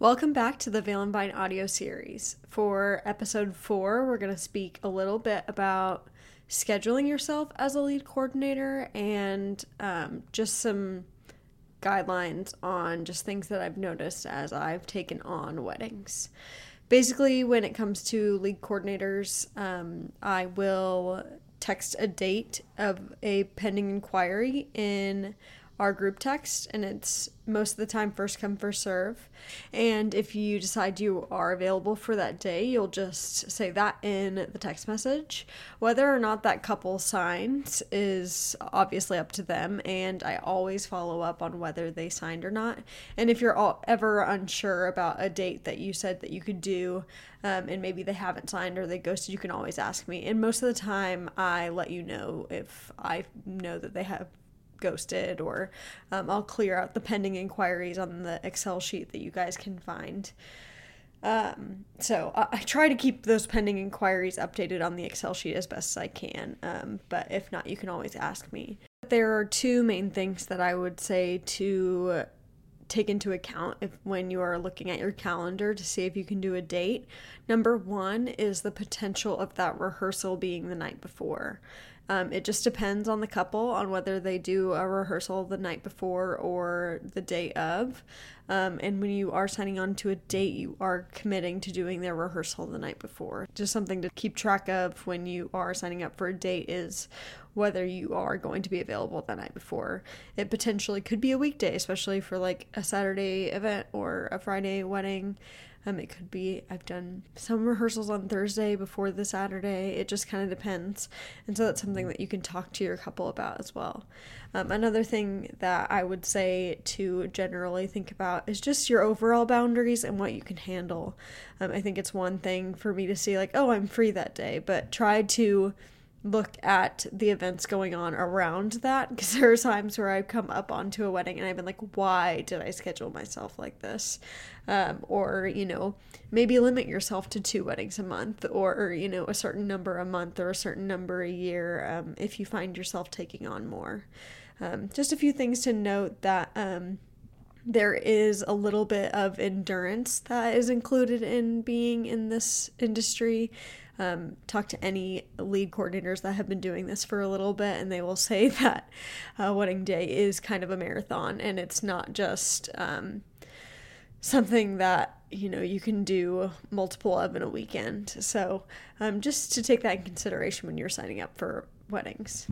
Welcome back to the Veil and audio series. For episode four, we're going to speak a little bit about scheduling yourself as a lead coordinator and um, just some guidelines on just things that I've noticed as I've taken on weddings. Basically, when it comes to lead coordinators, um, I will text a date of a pending inquiry in our group text, and it's most of the time first come, first serve. And if you decide you are available for that day, you'll just say that in the text message. Whether or not that couple signs is obviously up to them, and I always follow up on whether they signed or not. And if you're all, ever unsure about a date that you said that you could do, um, and maybe they haven't signed or they ghosted, you can always ask me. And most of the time, I let you know if I know that they have ghosted or um, I'll clear out the pending inquiries on the Excel sheet that you guys can find. Um, so I, I, try to keep those pending inquiries updated on the Excel sheet as best as I can. Um, but if not, you can always ask me. There are two main things that I would say to take into account if when you are looking at your calendar to see if you can do a date. Number one is the potential of that rehearsal being the night before. Um, it just depends on the couple on whether they do a rehearsal the night before or the day of. Um, and when you are signing on to a date, you are committing to doing their rehearsal the night before. Just something to keep track of when you are signing up for a date is whether you are going to be available the night before. It potentially could be a weekday, especially for like a Saturday event or a Friday wedding. Um, it could be I've done some rehearsals on Thursday before the Saturday. It just kind of depends, and so that's something that you can talk to your couple about as well. Um, another thing that I would say to generally think about is just your overall boundaries and what you can handle. Um, I think it's one thing for me to see like, oh, I'm free that day, but try to look at the events going on around that because there are times where I've come up onto a wedding and I've been like, why did I schedule myself like this? Um, or, you know, maybe limit yourself to two weddings a month or, you know, a certain number a month or a certain number a year um, if you find yourself taking on more. Um, just a few things to note that um, there is a little bit of endurance that is included in being in this industry. Um, talk to any lead coordinators that have been doing this for a little bit, and they will say that uh, wedding day is kind of a marathon, and it's not just um, something that you know you can do multiple of in a weekend. So, um, just to take that in consideration when you're signing up for weddings.